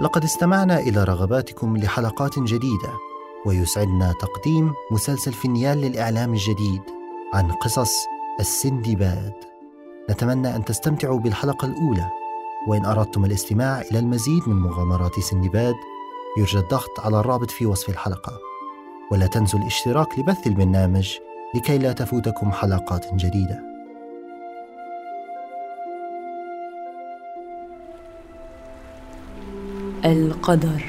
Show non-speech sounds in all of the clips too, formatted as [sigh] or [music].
لقد استمعنا إلى رغباتكم لحلقات جديدة ويسعدنا تقديم مسلسل فينيال للإعلام الجديد عن قصص السندباد. نتمنى أن تستمتعوا بالحلقة الأولى وإن أردتم الاستماع إلى المزيد من مغامرات سندباد يرجى الضغط على الرابط في وصف الحلقة. ولا تنسوا الاشتراك لبث البرنامج لكي لا تفوتكم حلقات جديدة. القدر.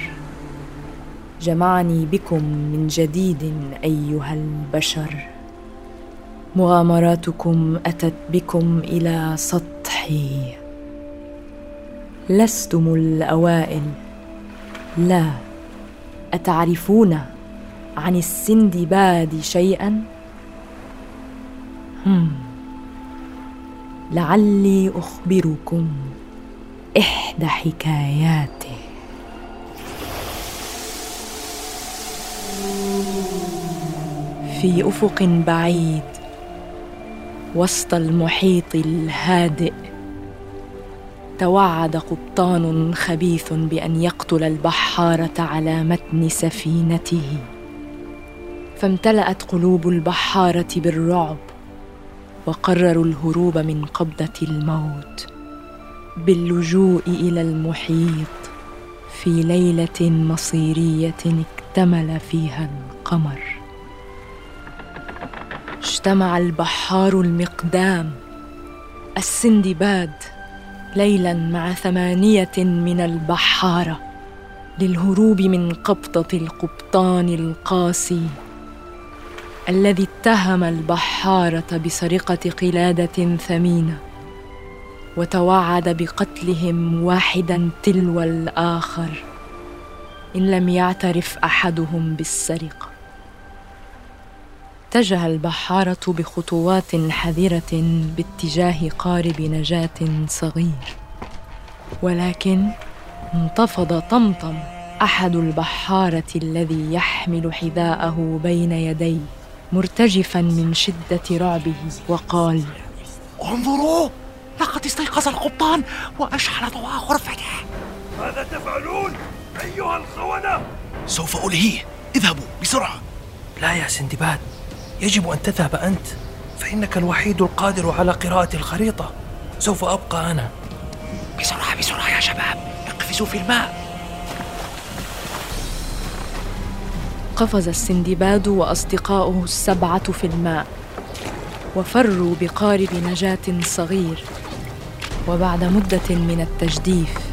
جمعني بكم من جديد أيها البشر. مغامراتكم أتت بكم إلى سطحي. لستم الأوائل. لا أتعرفون عن السندباد شيئا؟ هم. لعلي أخبركم إحدى حكاياته في أفق بعيد وسط المحيط الهادئ توعد قبطان خبيث بأن يقتل البحارة على متن سفينته. فامتلأت قلوب البحارة بالرعب وقرروا الهروب من قبضة الموت باللجوء إلى المحيط في ليلة مصيرية اكتمل فيها القمر. اجتمع البحار المقدام السندباد ليلا مع ثمانية من البحاره للهروب من قبضة القبطان القاسي الذي اتهم البحارة بسرقة قلادة ثمينة وتوعد بقتلهم واحدا تلو الآخر. إن لم يعترف أحدهم بالسرقة. اتجه البحارة بخطوات حذرة باتجاه قارب نجاة صغير. ولكن انتفض طمطم أحد البحارة الذي يحمل حذاءه بين يديه مرتجفا من شدة رعبه وقال انظروا! لقد استيقظ القبطان واشعل ضوء غرفته ماذا تفعلون؟ أيها الخونة! سوف ألهيه. اذهبوا بسرعة. لا يا سندباد يجب أن تذهب أنت فإنك الوحيد القادر على قراءة الخريطة. سوف أبقى أنا. بسرعة بسرعة يا شباب. اقفزوا في الماء. قفز السندباد وأصدقاؤه السبعة في الماء وفروا بقارب نجاة صغير وبعد مدة من التجديف.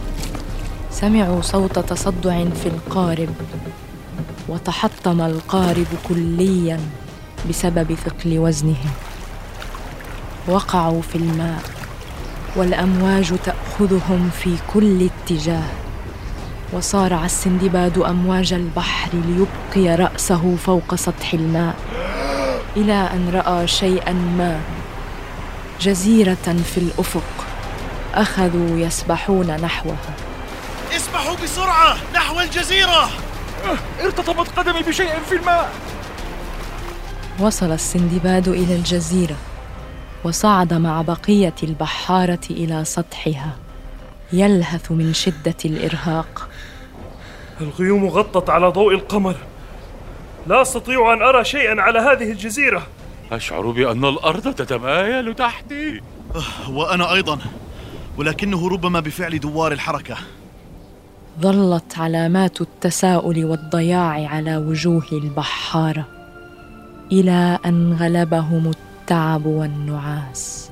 سمعوا صوت تصدع في القارب وتحطم القارب كليا بسبب ثقل وزنه وقعوا في الماء والأمواج تأخذهم في كل اتجاه. وصارع السندباد أمواج البحر ليبقي رأسه فوق سطح الماء إلى أن رأى شيئا ما. جزيرة في الأفق أخذوا يسبحون نحوها اسبحوا بسرعة نحو الجزيرة. ارتطمت قدمي بشيء في الماء. وصل السندباد إلى الجزيرة وصعد مع بقية البحارة إلى سطحها يلهث من شدة الإرهاق. الغيوم غطت على ضوء القمر. لا أستطيع أن أرى شيئا على هذه الجزيرة. أشعر بأن الأرض تتمايل تحتي. وأنا أيضا ولكنه ربما بفعل دوار الحركة. ظلت علامات التساؤل والضياع على وجوه البحاره إلى أن غلبهم التعب والنعاس.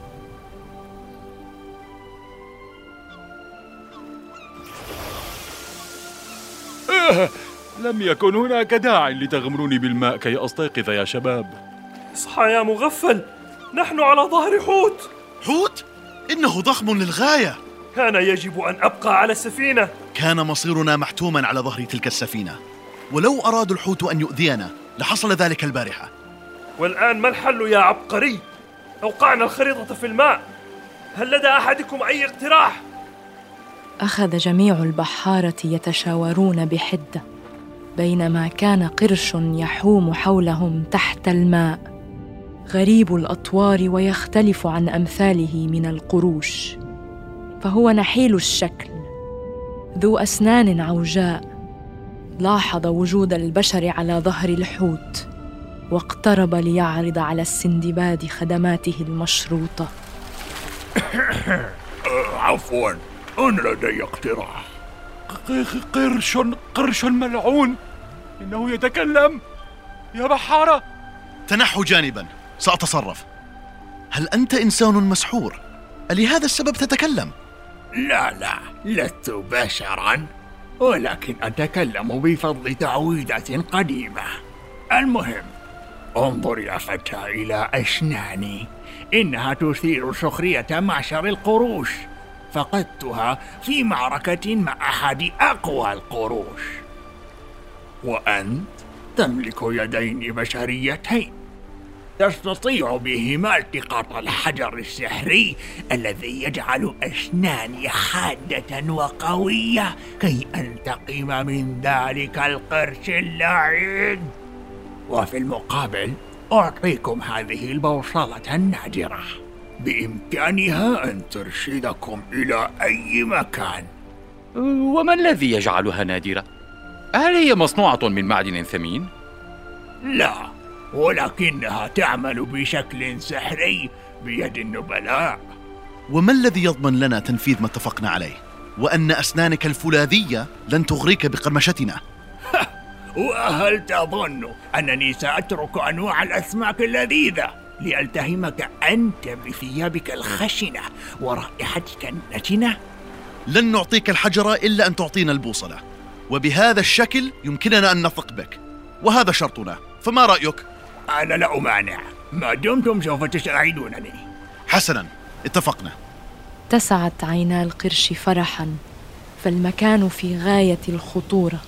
آه، لم يكن هناك داع لتغمروني بالماء كي أستيقظ يا شباب. اصحى يا مغفل نحن على ظهر حوت. حوت؟ إنه ضخم للغاية. كان يجب أن أبقى على السفينة. كان مصيرنا محتوما على ظهر تلك السفينة. ولو أرادوا الحوت أن يؤذينا لحصل ذلك البارحة. والآن ما الحل يا عبقري؟ أوقعنا الخريطة في الماء. هل لدى أحدكم أي اقتراح؟ أخذ جميع البحارة يتشاورون بحدة بينما كان قرش يحوم حولهم تحت الماء. غريب الأطوار ويختلف عن أمثاله من القروش. فهو نحيل الشكل. ذو أسنان عوجاء. لاحظ وجود البشر على ظهر الحوت واقترب ليعرض على السندباد خدماته المشروطة. [coughs] عفوا أنا لدي اقتراح. قرش قرش ملعون. إنه يتكلم. يا بحارة. تنحوا جانبا. سأتصرف. هل أنت إنسان مسحور؟ ألهذا السبب تتكلم؟ لا لا لست بشرا ولكن أتكلم بفضل تعويذة قديمة. المهم انظر يا فتى إلى أسناني إنها تثير سخرية معشر القروش فقدتها في معركة مع أحد أقوى القروش. وأنت تملك يدين بشريتين. تستطيع بهما التقاط الحجر السحري الذي يجعل أسناني حادة وقوية كي أنتقم من ذلك القرش اللعين وفي المقابل أعطيكم هذه البوصلة النادرة بإمكانها أن ترشدكم إلى أي مكان وما الذي يجعلها نادرة؟ هل هي مصنوعة من معدن ثمين؟ لا ولكنها تعمل بشكل سحري بيد النبلاء وما الذي يضمن لنا تنفيذ ما اتفقنا عليه؟ وأن أسنانك الفولاذية لن تغريك بقرمشتنا وهل تظن أنني سأترك أنواع الأسماك اللذيذة لألتهمك أنت بثيابك الخشنة ورائحتك النتنة؟ لن نعطيك الحجر إلا أن تعطينا البوصلة وبهذا الشكل يمكننا أن نثق بك وهذا شرطنا فما رأيك؟ أنا لا أمانع. ما دمتم سوف تساعدونني. حسنا اتفقنا. اتسعت عينا القرش فرحا فالمكان في غاية الخطورة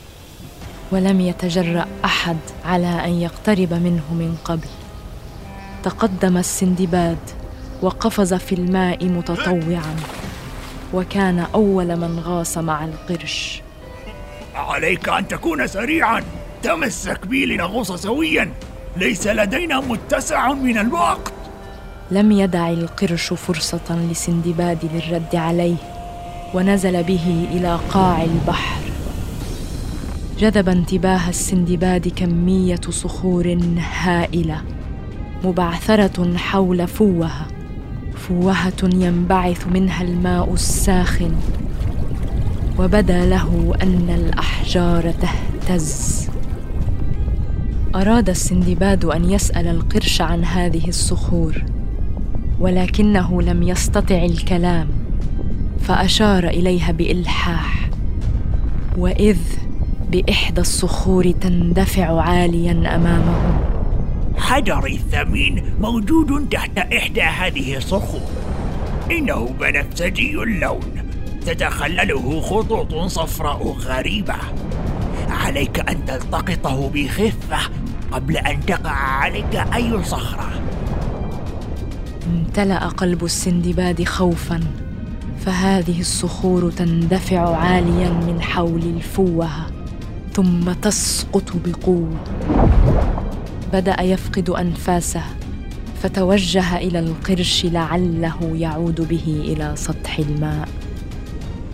ولم يتجرأ أحد على أن يقترب منه من قبل. تقدم السندباد وقفز في الماء متطوعا وكان أول من غاص مع القرش. عليك أن تكون سريعا. تمسك بي لنغوص سويا. ليس لدينا متسع من الوقت. لم يدع القرش فرصة لسندباد للرد عليه ونزل به إلى قاع البحر. جذب انتباه السندباد كمية صخور هائلة مبعثرة حول فوهة فوهة ينبعث منها الماء الساخن وبدا له أن الأحجار تهتز. أراد السندباد أن يسأل القرش عن هذه الصخور ولكنه لم يستطع الكلام فأشار إليها بإلحاح وإذ بإحدى الصخور تندفع عاليا أمامه. حجري الثمين موجود تحت إحدى هذه الصخور. إنه بنفسجي اللون تتخلله خطوط صفراء غريبة. عليك أن تلتقطه بخفة قبل أن تقع عليك أي صخرة. امتلأ قلب السندباد خوفا فهذه الصخور تندفع عاليا من حول الفوهة ثم تسقط بقوة. بدأ يفقد أنفاسه فتوجه إلى القرش لعله يعود به إلى سطح الماء.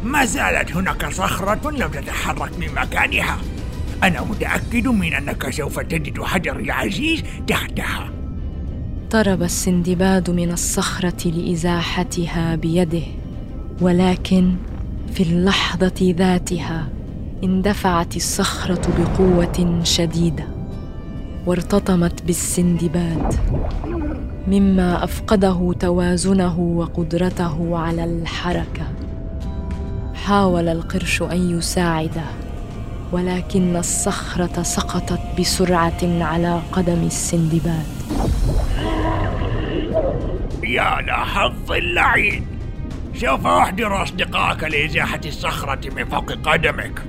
ما زالت هناك صخرة لم تتحرك من مكانها. أنا متأكد من أنك سوف تجد حجر العزيز تحتها. اقترب السندباد من الصخرة لإزاحتها بيده ولكن في اللحظة ذاتها اندفعت الصخرة بقوة شديدة وارتطمت بالسندباد مما أفقده توازنه وقدرته على الحركة. حاول القرش أن يساعده. ولكن الصخرة سقطت بسرعة على قدم السندباد. يا لحظ اللعين! سوف أحضر أصدقائك لإزاحة الصخرة من فوق قدمك.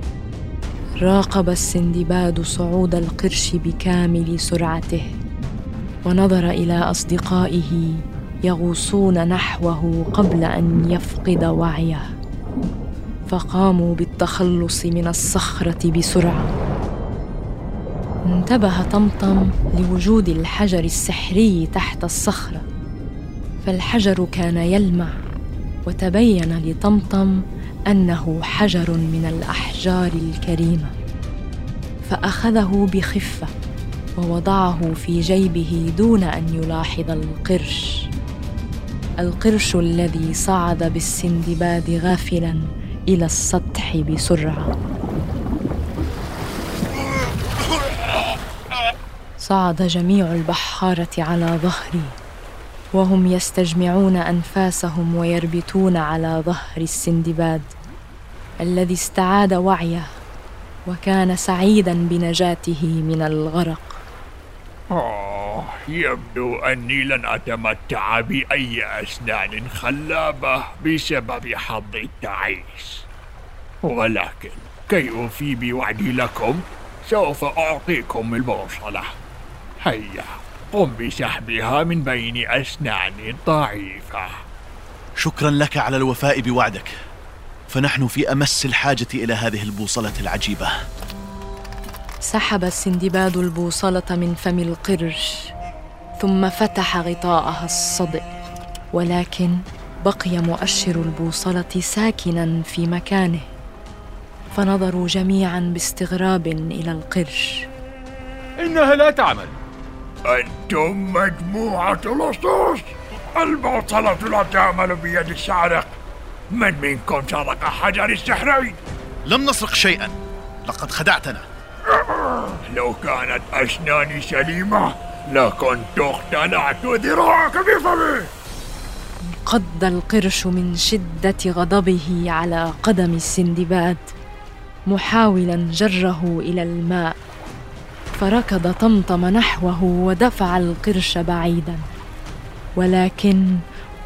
راقب السندباد صعود القرش بكامل سرعته ونظر إلى أصدقائه يغوصون نحوه قبل أن يفقد وعيه. فقاموا بالتخلص من الصخرة بسرعة. انتبه طمطم لوجود الحجر السحري تحت الصخرة. فالحجر كان يلمع وتبين لطمطم أنه حجر من الأحجار الكريمة. فأخذه بخفة ووضعه في جيبه دون أن يلاحظ القرش. القرش الذي صعد بالسندباد غافلا إلى السطح بسرعة. صعد جميع البحارة على ظهري وهم يستجمعون أنفاسهم ويربتون على ظهر السندباد الذي استعاد وعيه وكان سعيدا بنجاته من الغرق. آه يبدو أني لن أتمتع بأي أسنان خلابة بسبب حظ التعيس. ولكن كي أوفي بوعدي لكم سوف أعطيكم البوصلة. هيا قم بسحبها من بين أسنان ضعيفة شكرا لك على الوفاء بوعدك. فنحن في أمس الحاجة إلى هذه البوصلة العجيبة. سحب السندباد البوصلة من فم القرش ثم فتح غطاءها الصدئ. ولكن بقي مؤشر البوصلة ساكنا في مكانه فنظروا جميعا باستغراب إلى القرش. إنها لا تعمل. أنتم مجموعة لصوص البوصلة لا تعمل بيد السارق. من منكم سرق حجر السحرين لم نسرق شيئا. لقد خدعتنا. لو كانت أسناني سليمة لكنت اقتلعت ذراعك بفمي. انقض القرش من شدة غضبه على قدم السندباد محاولا جره إلى الماء. فركض طمطم نحوه ودفع القرش بعيدا. ولكن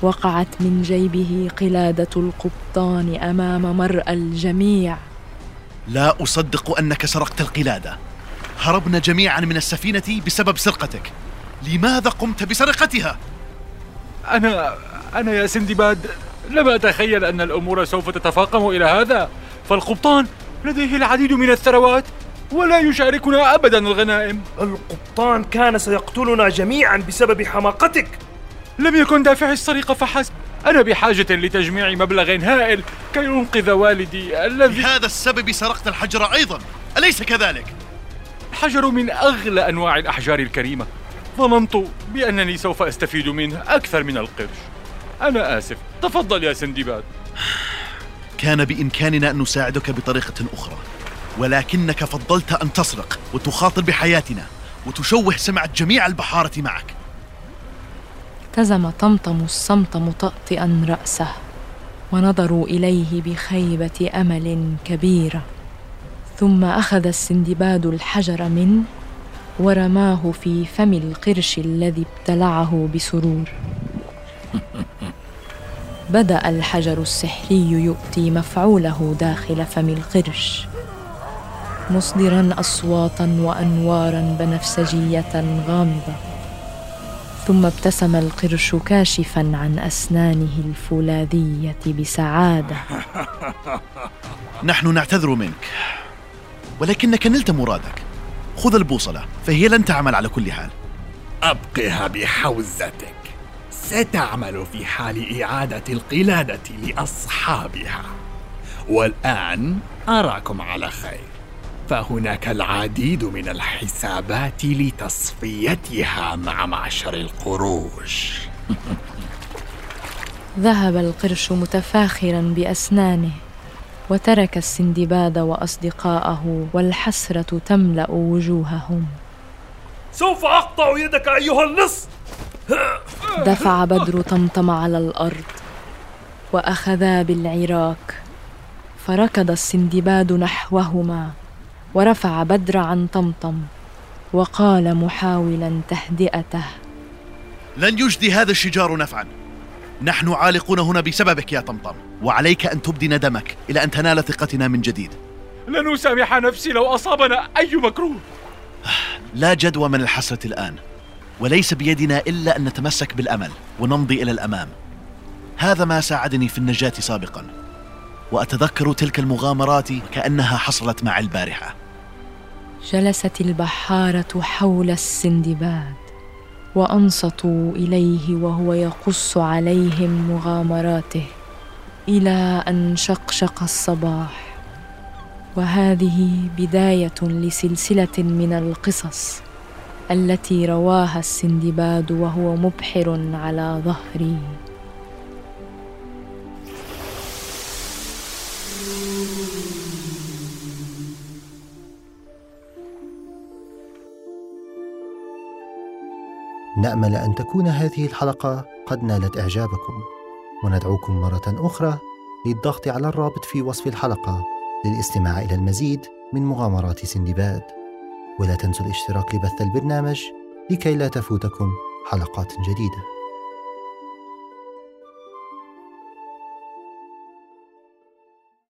وقعت من جيبه قلادة القبطان أمام مرأى الجميع. لا أصدق أنك سرقت القلادة. هربنا جميعا من السفينة بسبب سرقتك. لماذا قمت بسرقتها؟ أنا أنا يا سندباد لم أتخيل أن الأمور سوف تتفاقم إلى هذا فالقبطان لديه العديد من الثروات ولا يشاركنا أبدا الغنائم. القبطان كان سيقتلنا جميعا بسبب حماقتك. لم يكن دافع السرقة فحسب. أنا بحاجة لتجميع مبلغ هائل كي أنقذ والدي الذي لهذا السبب سرقت الحجر أيضا. أليس كذلك؟ حجر من أغلى أنواع الأحجار الكريمة. ظننت بأنني سوف أستفيد منه أكثر من القرش. أنا آسف. تفضل يا سندباد. كان بإمكاننا أن نساعدك بطريقة أخرى. ولكنك فضلت أن تسرق وتخاطر بحياتنا وتشوه سمعة جميع البحارة معك. التزم طمطم الصمت مطأطئا رأسه ونظروا إليه بخيبة أمل كبيرة. ثم أخذ السندباد الحجر منه ورماه في فم القرش الذي ابتلعه بسرور. [laughs] بدأ الحجر السحري يؤتي مفعوله داخل فم القرش. مصدرا أصواتا وأنوارا بنفسجية غامضة. ثم ابتسم القرش كاشفا عن أسنانه الفولاذية بسعادة. [laughs] نحن نعتذر منك ولكنك نلت مرادك. خذ البوصلة فهي لن تعمل على كل حال. أبقها بحوزتك. ستعمل في حال إعادة القلادة لأصحابها. والآن أراكم على خير. فهناك العديد من الحسابات لتصفيتها مع معشر القروش. [laughs] ذهب القرش متفاخرا بأسنانه وترك السندباد وأصدقاءه والحسرة تملأ وجوههم. سوف أقطع يدك أيها اللص دفع بدر طمطم على الأرض وأخذا بالعراك فركض السندباد نحوهما. ورفع بدر عن طمطم وقال محاولا تهدئته. لن يجدي هذا الشجار نفعا. نحن عالقون هنا بسببك يا طمطم وعليك أن تبدي ندمك إلى أن تنال ثقتنا من جديد. لن أسامح نفسي لو أصابنا أي مكروه. [sighs] لا جدوى من الحسرة الآن وليس بيدنا إلا أن نتمسك بالأمل ونمضي إلى الأمام. هذا ما ساعدني في النجاة سابقا. وأتذكر تلك المغامرات كأنها حصلت معي البارحة. جلست البحارة حول السندباد وأنصتوا إليه وهو يقص عليهم مغامراته إلى أن شقشق الصباح. وهذه بداية لسلسلة من القصص التي رواها السندباد وهو مبحر على ظهري نأمل أن تكون هذه الحلقة قد نالت إعجابكم. وندعوكم مرة أخرى للضغط على الرابط في وصف الحلقة للاستماع إلى المزيد من مغامرات سندباد ولا تنسوا الاشتراك لبث البرنامج لكي لا تفوتكم حلقات جديدة.